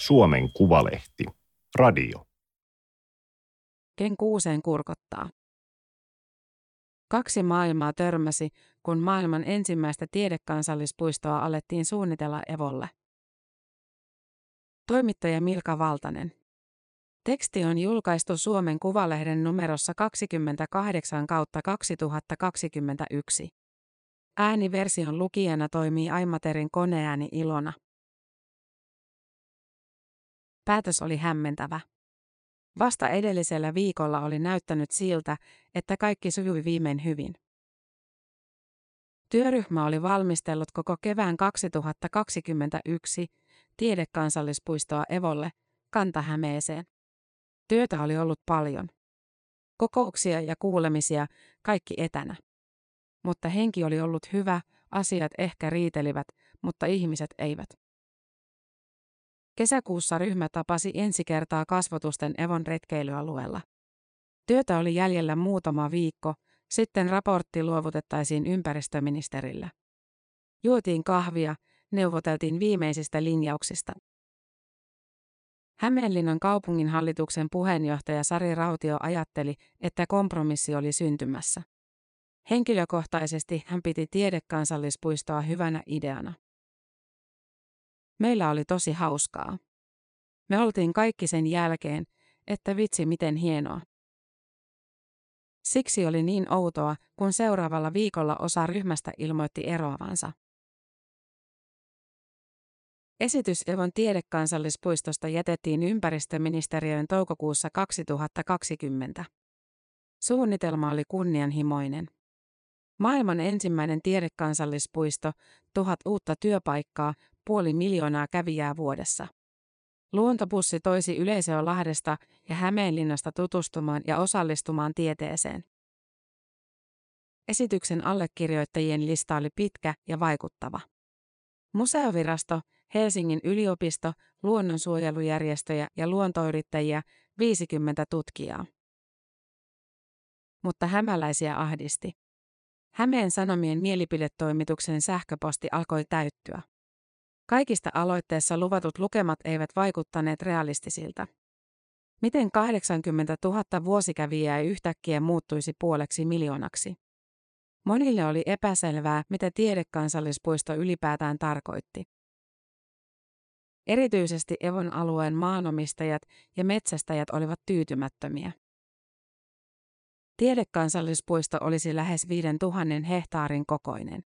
Suomen Kuvalehti. Radio. Ken kuuseen kurkottaa. Kaksi maailmaa törmäsi, kun maailman ensimmäistä tiedekansallispuistoa alettiin suunnitella Evolle. Toimittaja Milka Valtanen. Teksti on julkaistu Suomen Kuvalehden numerossa 28 kautta 2021. Ääniversion lukijana toimii Aimaterin koneääni Ilona. Päätös oli hämmentävä. Vasta edellisellä viikolla oli näyttänyt siltä, että kaikki sujui viimein hyvin. Työryhmä oli valmistellut koko kevään 2021 tiedekansallispuistoa Evolle, Kantahämeeseen. Työtä oli ollut paljon. Kokouksia ja kuulemisia, kaikki etänä. Mutta henki oli ollut hyvä, asiat ehkä riitelivät, mutta ihmiset eivät. Kesäkuussa ryhmä tapasi ensi kertaa kasvotusten Evon retkeilyalueella. Työtä oli jäljellä muutama viikko, sitten raportti luovutettaisiin ympäristöministerille. Juotiin kahvia, neuvoteltiin viimeisistä linjauksista. Hämeenlinnan kaupunginhallituksen puheenjohtaja Sari Rautio ajatteli, että kompromissi oli syntymässä. Henkilökohtaisesti hän piti tiedekansallispuistoa hyvänä ideana. Meillä oli tosi hauskaa. Me oltiin kaikki sen jälkeen, että vitsi miten hienoa. Siksi oli niin outoa, kun seuraavalla viikolla osa ryhmästä ilmoitti eroavansa. Esitys Evon tiedekansallispuistosta jätettiin ympäristöministeriön toukokuussa 2020. Suunnitelma oli kunnianhimoinen. Maailman ensimmäinen tiedekansallispuisto, tuhat uutta työpaikkaa, puoli miljoonaa kävijää vuodessa. Luontobussi toisi yleisöä Lahdesta ja Hämeenlinnasta tutustumaan ja osallistumaan tieteeseen. Esityksen allekirjoittajien lista oli pitkä ja vaikuttava. Museovirasto, Helsingin yliopisto, luonnonsuojelujärjestöjä ja luontoyrittäjiä 50 tutkijaa. Mutta hämäläisiä ahdisti. Hämeen Sanomien mielipidetoimituksen sähköposti alkoi täyttyä. Kaikista aloitteessa luvatut lukemat eivät vaikuttaneet realistisilta. Miten 80 000 vuosikävijää yhtäkkiä muuttuisi puoleksi miljoonaksi? Monille oli epäselvää, mitä tiedekansallispuisto ylipäätään tarkoitti. Erityisesti Evon alueen maanomistajat ja metsästäjät olivat tyytymättömiä. Tiedekansallispuisto olisi lähes 5000 hehtaarin kokoinen.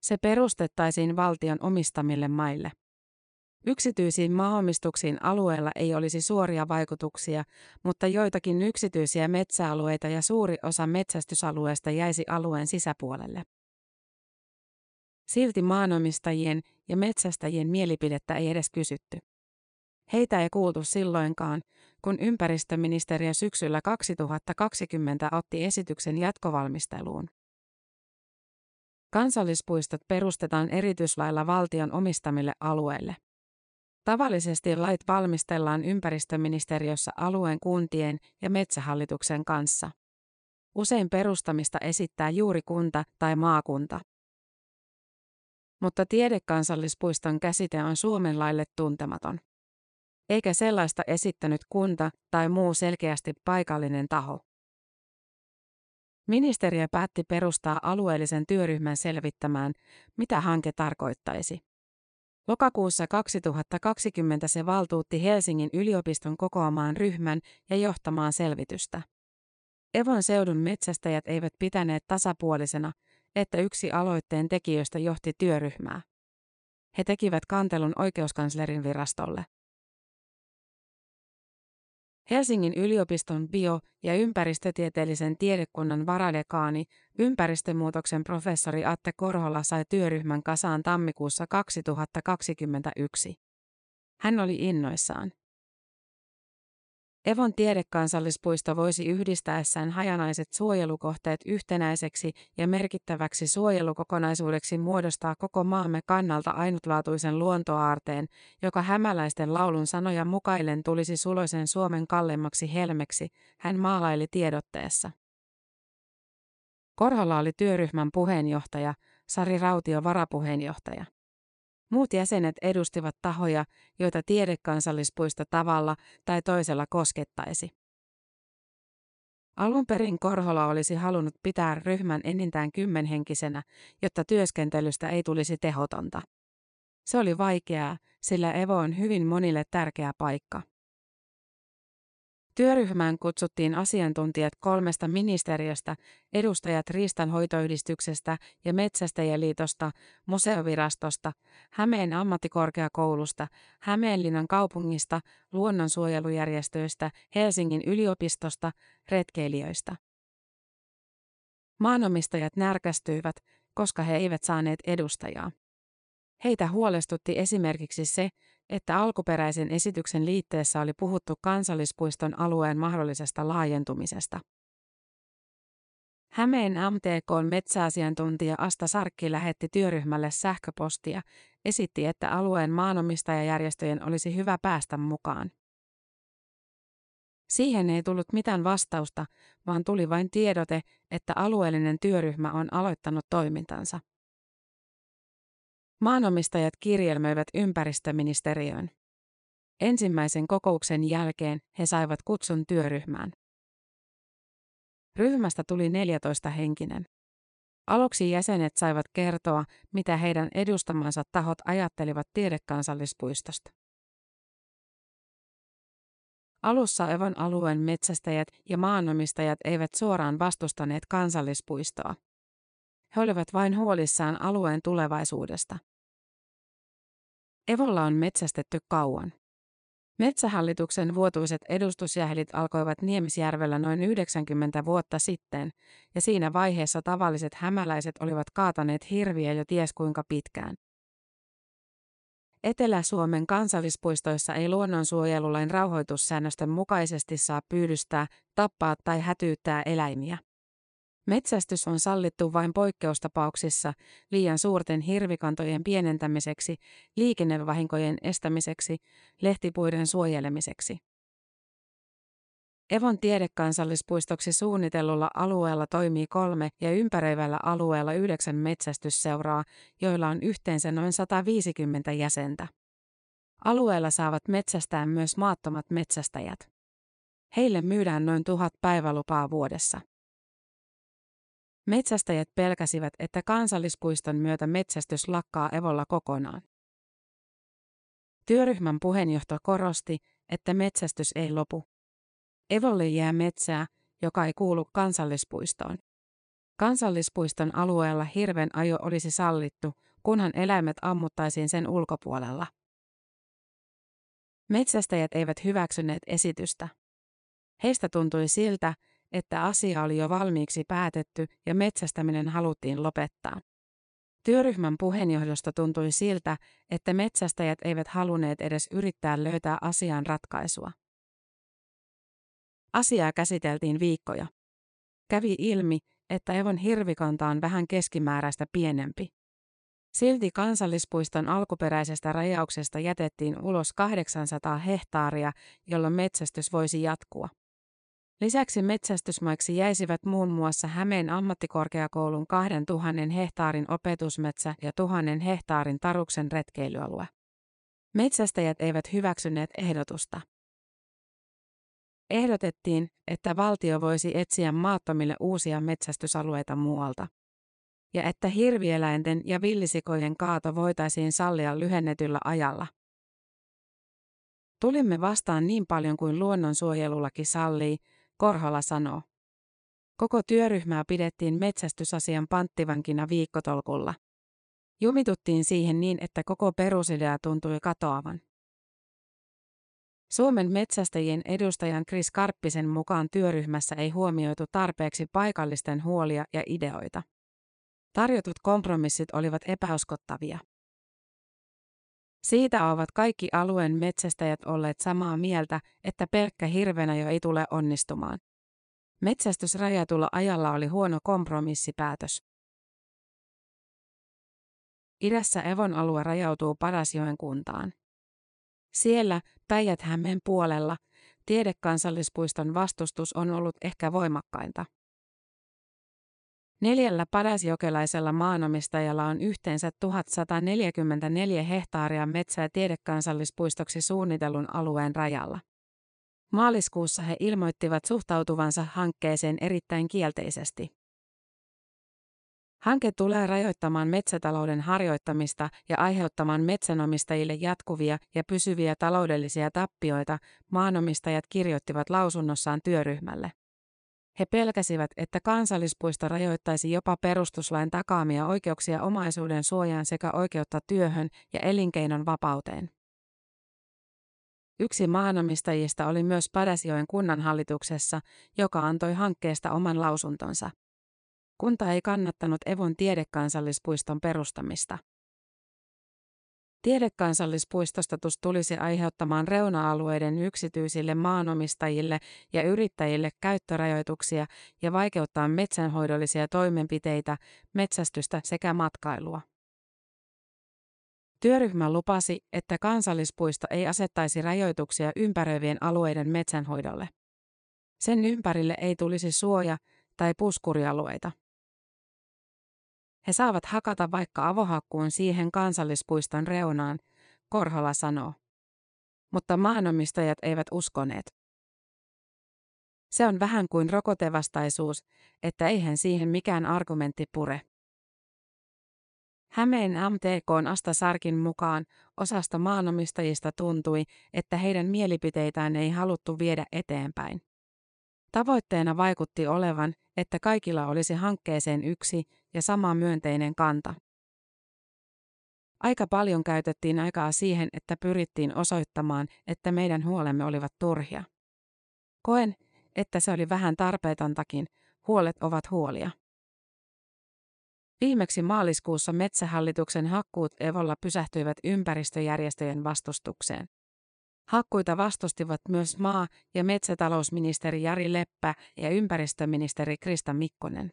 Se perustettaisiin valtion omistamille maille. Yksityisiin maaomistuksiin alueella ei olisi suoria vaikutuksia, mutta joitakin yksityisiä metsäalueita ja suuri osa metsästysalueesta jäisi alueen sisäpuolelle. Silti maanomistajien ja metsästäjien mielipidettä ei edes kysytty. Heitä ei kuultu silloinkaan, kun ympäristöministeriö syksyllä 2020 otti esityksen jatkovalmisteluun. Kansallispuistot perustetaan erityislailla valtion omistamille alueille. Tavallisesti lait valmistellaan ympäristöministeriössä alueen kuntien ja metsähallituksen kanssa. Usein perustamista esittää juuri kunta tai maakunta. Mutta tiedekansallispuiston käsite on Suomen laille tuntematon. Eikä sellaista esittänyt kunta tai muu selkeästi paikallinen taho. Ministeriö päätti perustaa alueellisen työryhmän selvittämään, mitä hanke tarkoittaisi. Lokakuussa 2020 se valtuutti Helsingin yliopiston kokoamaan ryhmän ja johtamaan selvitystä. Evon seudun metsästäjät eivät pitäneet tasapuolisena, että yksi aloitteen tekijöistä johti työryhmää. He tekivät kantelun oikeuskanslerin virastolle. Helsingin yliopiston bio- ja ympäristötieteellisen tiedekunnan varadekaani, ympäristömuutoksen professori Atte Korhola sai työryhmän kasaan tammikuussa 2021. Hän oli innoissaan. Evon tiedekansallispuisto voisi yhdistäessään hajanaiset suojelukohteet yhtenäiseksi ja merkittäväksi suojelukokonaisuudeksi muodostaa koko maamme kannalta ainutlaatuisen luontoaarteen, joka hämäläisten laulun sanoja mukaillen tulisi suloisen Suomen kallemmaksi helmeksi, hän maalaili tiedotteessa. Korhola oli työryhmän puheenjohtaja, Sari Rautio varapuheenjohtaja. Muut jäsenet edustivat tahoja, joita tiedekansallispuisto tavalla tai toisella koskettaisi. Alun perin Korhola olisi halunnut pitää ryhmän enintään kymmenhenkisenä, jotta työskentelystä ei tulisi tehotonta. Se oli vaikeaa, sillä Evo on hyvin monille tärkeä paikka. Työryhmään kutsuttiin asiantuntijat kolmesta ministeriöstä, edustajat Riistanhoitoyhdistyksestä ja Metsästäjäliitosta, museovirastosta, Hämeen ammattikorkeakoulusta, Hämeenlinnan kaupungista, luonnonsuojelujärjestöistä, Helsingin yliopistosta, retkeilijöistä. Maanomistajat närkästyivät, koska he eivät saaneet edustajaa. Heitä huolestutti esimerkiksi se, että alkuperäisen esityksen liitteessä oli puhuttu kansallispuiston alueen mahdollisesta laajentumisesta. Hämeen MTKn metsäasiantuntija Asta Sarkki lähetti työryhmälle sähköpostia, esitti, että alueen maanomistajajärjestöjen olisi hyvä päästä mukaan. Siihen ei tullut mitään vastausta, vaan tuli vain tiedote, että alueellinen työryhmä on aloittanut toimintansa. Maanomistajat kirjelmöivät ympäristöministeriöön. Ensimmäisen kokouksen jälkeen he saivat kutsun työryhmään. Ryhmästä tuli 14 henkinen. Aluksi jäsenet saivat kertoa, mitä heidän edustamansa tahot ajattelivat tiedekansallispuistosta. Alussa Evon alueen metsästäjät ja maanomistajat eivät suoraan vastustaneet kansallispuistoa. He olivat vain huolissaan alueen tulevaisuudesta. Evolla on metsästetty kauan. Metsähallituksen vuotuiset edustusjählit alkoivat Niemisjärvellä noin 90 vuotta sitten, ja siinä vaiheessa tavalliset hämäläiset olivat kaataneet hirviä jo ties kuinka pitkään. Etelä-Suomen kansallispuistoissa ei luonnonsuojelulain rauhoitussäännösten mukaisesti saa pyydystää, tappaa tai hätyyttää eläimiä. Metsästys on sallittu vain poikkeustapauksissa liian suurten hirvikantojen pienentämiseksi, liikennevahinkojen estämiseksi, lehtipuiden suojelemiseksi. Evon tiedekansallispuistoksi suunnitellulla alueella toimii kolme ja ympäröivällä alueella yhdeksän metsästysseuraa, joilla on yhteensä noin 150 jäsentä. Alueella saavat metsästää myös maattomat metsästäjät. Heille myydään noin tuhat päivälupaa vuodessa. Metsästäjät pelkäsivät, että kansallispuiston myötä metsästys lakkaa Evolla kokonaan. Työryhmän puheenjohto korosti, että metsästys ei lopu. Evolle jää metsää, joka ei kuulu kansallispuistoon. Kansallispuiston alueella hirven ajo olisi sallittu, kunhan eläimet ammuttaisiin sen ulkopuolella. Metsästäjät eivät hyväksyneet esitystä. Heistä tuntui siltä, että asia oli jo valmiiksi päätetty ja metsästäminen haluttiin lopettaa. Työryhmän puheenjohdosta tuntui siltä, että metsästäjät eivät halunneet edes yrittää löytää asiaan ratkaisua. Asiaa käsiteltiin viikkoja. Kävi ilmi, että Evon hirvikanta on vähän keskimääräistä pienempi. Silti kansallispuiston alkuperäisestä rajauksesta jätettiin ulos 800 hehtaaria, jolloin metsästys voisi jatkua. Lisäksi metsästysmaiksi jäisivät muun muassa Hämeen ammattikorkeakoulun 2000 hehtaarin opetusmetsä ja 1000 hehtaarin Taruksen retkeilyalue. Metsästäjät eivät hyväksyneet ehdotusta. Ehdotettiin, että valtio voisi etsiä maattomille uusia metsästysalueita muualta. Ja että hirvieläinten ja villisikojen kaato voitaisiin sallia lyhennetyllä ajalla. Tulimme vastaan niin paljon kuin luonnonsuojelulaki sallii, Korhola sanoo. Koko työryhmää pidettiin metsästysasian panttivankina viikkotolkulla. Jumituttiin siihen niin, että koko perusidea tuntui katoavan. Suomen metsästäjien edustajan Chris Karppisen mukaan työryhmässä ei huomioitu tarpeeksi paikallisten huolia ja ideoita. Tarjotut kompromissit olivat epäuskottavia. Siitä ovat kaikki alueen metsästäjät olleet samaa mieltä, että pelkkä hirvenä jo ei tule onnistumaan. Metsästys rajatulla ajalla oli huono kompromissipäätös. Idässä Evon alue rajautuu Padasjoen kuntaan. Siellä, Päijät-Hämeen puolella, tiedekansallispuiston vastustus on ollut ehkä voimakkainta. Neljällä padasjokelaisella maanomistajalla on yhteensä 1144 hehtaaria metsää tiedekansallispuistoksi suunnitellun alueen rajalla. Maaliskuussa he ilmoittivat suhtautuvansa hankkeeseen erittäin kielteisesti. Hanke tulee rajoittamaan metsätalouden harjoittamista ja aiheuttamaan metsänomistajille jatkuvia ja pysyviä taloudellisia tappioita, maanomistajat kirjoittivat lausunnossaan työryhmälle. He pelkäsivät, että kansallispuisto rajoittaisi jopa perustuslain takaamia oikeuksia omaisuuden suojaan sekä oikeutta työhön ja elinkeinon vapauteen. Yksi maanomistajista oli myös Padasjoen kunnanhallituksessa, joka antoi hankkeesta oman lausuntonsa. Kunta ei kannattanut Evon tiedekansallispuiston perustamista. Tiedekansallispuistostatus tulisi aiheuttamaan reuna-alueiden yksityisille maanomistajille ja yrittäjille käyttörajoituksia ja vaikeuttaa metsänhoidollisia toimenpiteitä, metsästystä sekä matkailua. Työryhmä lupasi, että kansallispuisto ei asettaisi rajoituksia ympäröivien alueiden metsänhoidolle. Sen ympärille ei tulisi suoja- tai puskurialueita. He saavat hakata vaikka avohakkuun siihen kansallispuiston reunaan, Korhola sanoo. Mutta maanomistajat eivät uskoneet. Se on vähän kuin rokotevastaisuus, että eihän siihen mikään argumentti pure. Hämeen MTKn Asta Sarkin mukaan osasta maanomistajista tuntui, että heidän mielipiteitään ei haluttu viedä eteenpäin. Tavoitteena vaikutti olevan, että kaikilla olisi hankkeeseen yksi ja sama myönteinen kanta. Aika paljon käytettiin aikaa siihen, että pyrittiin osoittamaan, että meidän huolemme olivat turhia. Koen, että se oli vähän tarpeetontakin, huolet ovat huolia. Viimeksi maaliskuussa Metsähallituksen hakkuut Evolla pysähtyivät ympäristöjärjestöjen vastustukseen. Hakkuita vastustivat myös maa- ja metsätalousministeri Jari Leppä ja ympäristöministeri Krista Mikkonen.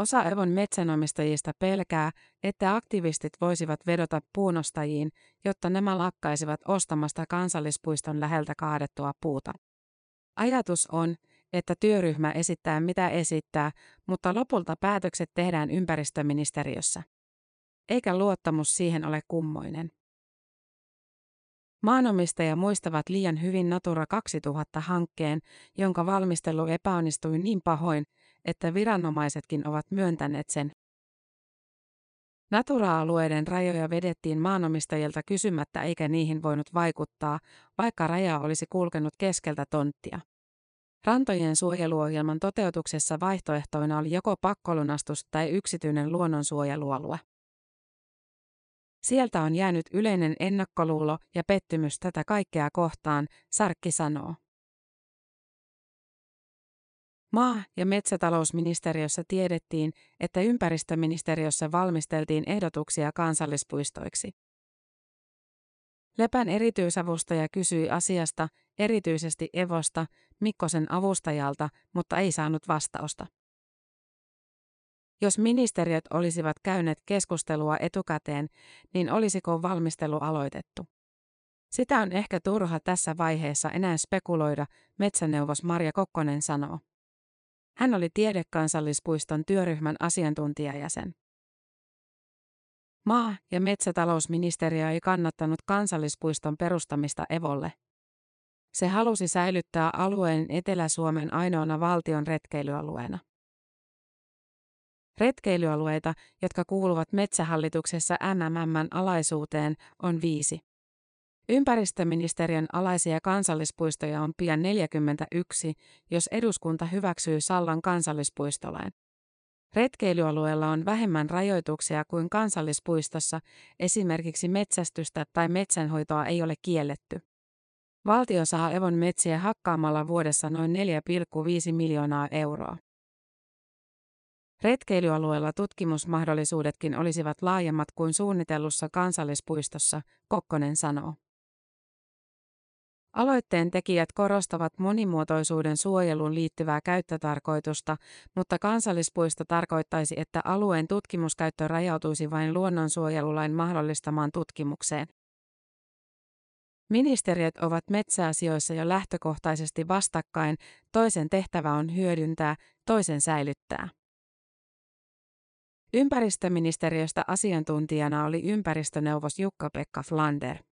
Osa Evon metsänomistajista pelkää, että aktivistit voisivat vedota puunostajiin, jotta nämä lakkaisivat ostamasta kansallispuiston läheltä kaadettua puuta. Ajatus on, että työryhmä esittää mitä esittää, mutta lopulta päätökset tehdään ympäristöministeriössä. Eikä luottamus siihen ole kummoinen. Maanomistaja muistavat liian hyvin Natura 2000-hankkeen, jonka valmistelu epäonnistui niin pahoin, että viranomaisetkin ovat myöntäneet sen. Natura-alueiden rajoja vedettiin maanomistajilta kysymättä eikä niihin voinut vaikuttaa, vaikka raja olisi kulkenut keskeltä tonttia. Rantojen suojeluohjelman toteutuksessa vaihtoehtoina oli joko pakkolunastus tai yksityinen luonnonsuojelualue. Sieltä on jäänyt yleinen ennakkoluulo ja pettymys tätä kaikkea kohtaan, Sarkki sanoo. Maa- ja metsätalousministeriössä tiedettiin, että ympäristöministeriössä valmisteltiin ehdotuksia kansallispuistoiksi. Lepän erityisavustaja kysyi asiasta, erityisesti Evosta, Mikkosen avustajalta, mutta ei saanut vastausta. Jos ministeriöt olisivat käyneet keskustelua etukäteen, niin olisiko valmistelu aloitettu? Sitä on ehkä turha tässä vaiheessa enää spekuloida, metsäneuvos Marja Kokkonen sanoo. Hän oli tiedekansallispuiston työryhmän asiantuntijajäsen. Maa- ja metsätalousministeriö ei kannattanut kansallispuiston perustamista Evolle. Se halusi säilyttää alueen Etelä-Suomen ainoana valtion retkeilyalueena. Retkeilyalueita, jotka kuuluvat metsähallituksessa MMMn alaisuuteen, on viisi. Ympäristöministeriön alaisia kansallispuistoja on pian 41, jos eduskunta hyväksyy Sallan kansallispuistolain. Retkeilyalueella on vähemmän rajoituksia kuin kansallispuistossa, esimerkiksi metsästystä tai metsänhoitoa ei ole kielletty. Valtio saa Evon metsiä hakkaamalla vuodessa noin 4,5 miljoonaa euroa. Retkeilyalueella tutkimusmahdollisuudetkin olisivat laajemmat kuin suunnitellussa kansallispuistossa, Kokkonen sanoo. Aloitteen tekijät korostavat monimuotoisuuden suojeluun liittyvää käyttötarkoitusta, mutta kansallispuisto tarkoittaisi, että alueen tutkimuskäyttö rajautuisi vain luonnonsuojelulain mahdollistamaan tutkimukseen. Ministeriöt ovat metsäasioissa jo lähtökohtaisesti vastakkain, toisen tehtävä on hyödyntää, toisen säilyttää. Ympäristöministeriöstä asiantuntijana oli ympäristöneuvos Jukka-Pekka Flander.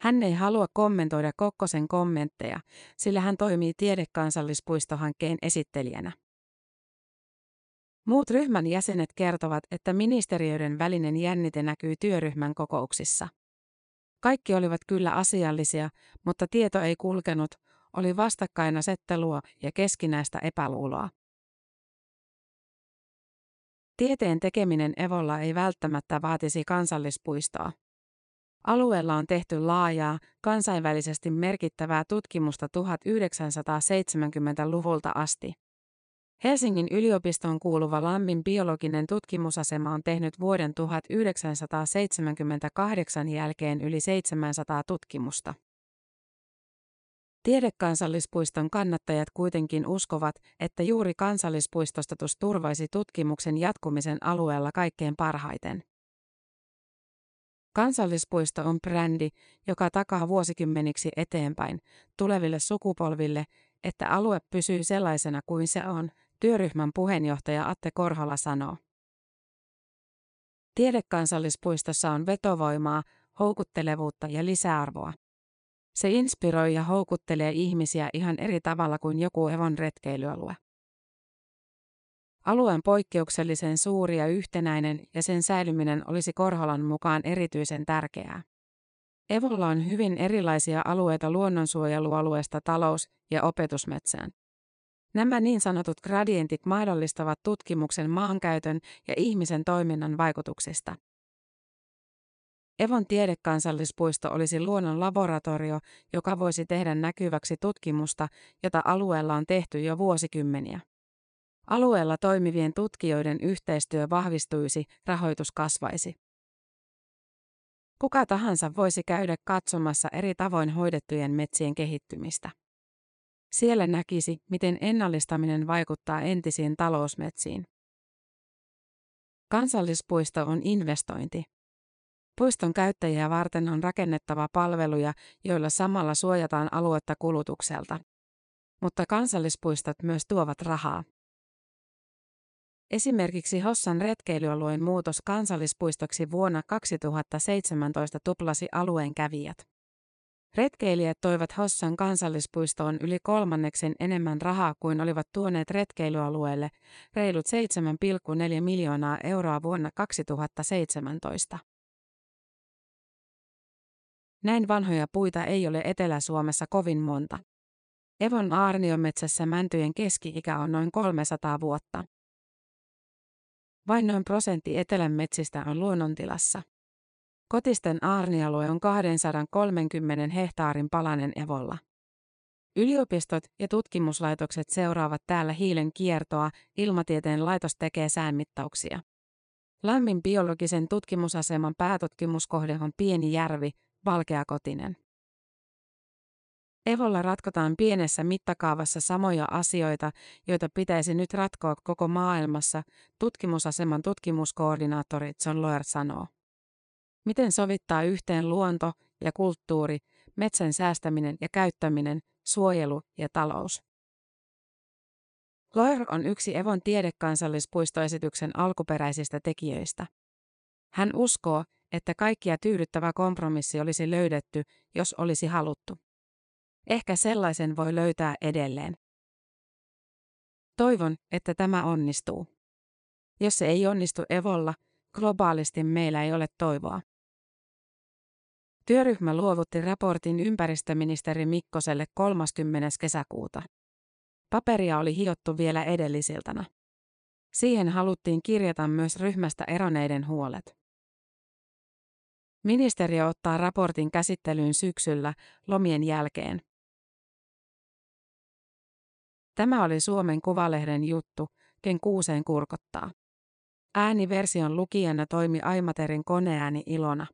Hän ei halua kommentoida Kokkosen kommentteja, sillä hän toimii tiedekansallispuistohankkeen esittelijänä. Muut ryhmän jäsenet kertovat, että ministeriöiden välinen jännite näkyy työryhmän kokouksissa. Kaikki olivat kyllä asiallisia, mutta tieto ei kulkenut, oli vastakkainasettelua ja keskinäistä epäluuloa. Tieteen tekeminen Evolla ei välttämättä vaatisi kansallispuistoa. Alueella on tehty laajaa, kansainvälisesti merkittävää tutkimusta 1970-luvulta asti. Helsingin yliopistoon kuuluva Lammin biologinen tutkimusasema on tehnyt vuoden 1978 jälkeen yli 700 tutkimusta. Tiedekansallispuiston kannattajat kuitenkin uskovat, että juuri kansallispuistostatus turvaisi tutkimuksen jatkumisen alueella kaikkein parhaiten. Kansallispuisto on brändi, joka takaa vuosikymmeniksi eteenpäin tuleville sukupolville, että alue pysyy sellaisena kuin se on, työryhmän puheenjohtaja Atte Korhola sanoo. Tiedekansallispuistossa on vetovoimaa, houkuttelevuutta ja lisäarvoa. Se inspiroi ja houkuttelee ihmisiä ihan eri tavalla kuin joku Evon retkeilyalue. Alueen poikkeuksellisen suuri ja yhtenäinen ja sen säilyminen olisi Korholan mukaan erityisen tärkeää. Evolla on hyvin erilaisia alueita luonnonsuojelualueesta talous- ja opetusmetsään. Nämä niin sanotut gradientit mahdollistavat tutkimuksen maankäytön ja ihmisen toiminnan vaikutuksista. Evon tiedekansallispuisto olisi luonnon laboratorio, joka voisi tehdä näkyväksi tutkimusta, jota alueella on tehty jo vuosikymmeniä. Alueella toimivien tutkijoiden yhteistyö vahvistuisi, rahoitus kasvaisi. Kuka tahansa voisi käydä katsomassa eri tavoin hoidettujen metsien kehittymistä. Siellä näkisi, miten ennallistaminen vaikuttaa entisiin talousmetsiin. Kansallispuisto on investointi. Puiston käyttäjiä varten on rakennettava palveluja, joilla samalla suojataan aluetta kulutukselta. Mutta kansallispuistot myös tuovat rahaa. Esimerkiksi Hossan retkeilyalueen muutos kansallispuistoksi vuonna 2017 tuplasi alueen kävijät. Retkeilijät toivat Hossan kansallispuistoon yli kolmanneksen enemmän rahaa kuin olivat tuoneet retkeilyalueelle, reilut 7,4 miljoonaa euroa vuonna 2017. Näin vanhoja puita ei ole Etelä-Suomessa kovin monta. Evon aarniometsässä mäntyjen keski-ikä on noin 300 vuotta. Vain noin prosentti etelän metsistä on luonnontilassa. Kotisten aarnialue on 230 hehtaarin palanen Evolla. Yliopistot ja tutkimuslaitokset seuraavat täällä hiilen kiertoa, ilmatieteen laitos tekee säänmittauksia. Lämmin biologisen tutkimusaseman päätutkimuskohde on pieni järvi, valkeakotinen. Evolla ratkotaan pienessä mittakaavassa samoja asioita, joita pitäisi nyt ratkoa koko maailmassa, tutkimusaseman tutkimuskoordinaattori John Loer sanoo. Miten sovittaa yhteen luonto ja kulttuuri, metsän säästäminen ja käyttäminen, suojelu ja talous? Loer on yksi Evon tiedekansallispuistoesityksen alkuperäisistä tekijöistä. Hän uskoo, että kaikkia tyydyttävä kompromissi olisi löydetty, jos olisi haluttu. Ehkä sellaisen voi löytää edelleen. Toivon, että tämä onnistuu. Jos se ei onnistu Evolla, globaalisti meillä ei ole toivoa. Työryhmä luovutti raportin ympäristöministeri Mikkoselle 30. kesäkuuta. Paperia oli hiottu vielä edellisiltana. Siihen haluttiin kirjata myös ryhmästä eroneiden huolet. Ministeriö ottaa raportin käsittelyyn syksyllä lomien jälkeen. Tämä oli Suomen Kuvalehden juttu, ken kuuseen kurkottaa. Ääniversion lukijana toimi Aimaterin koneääni Ilona.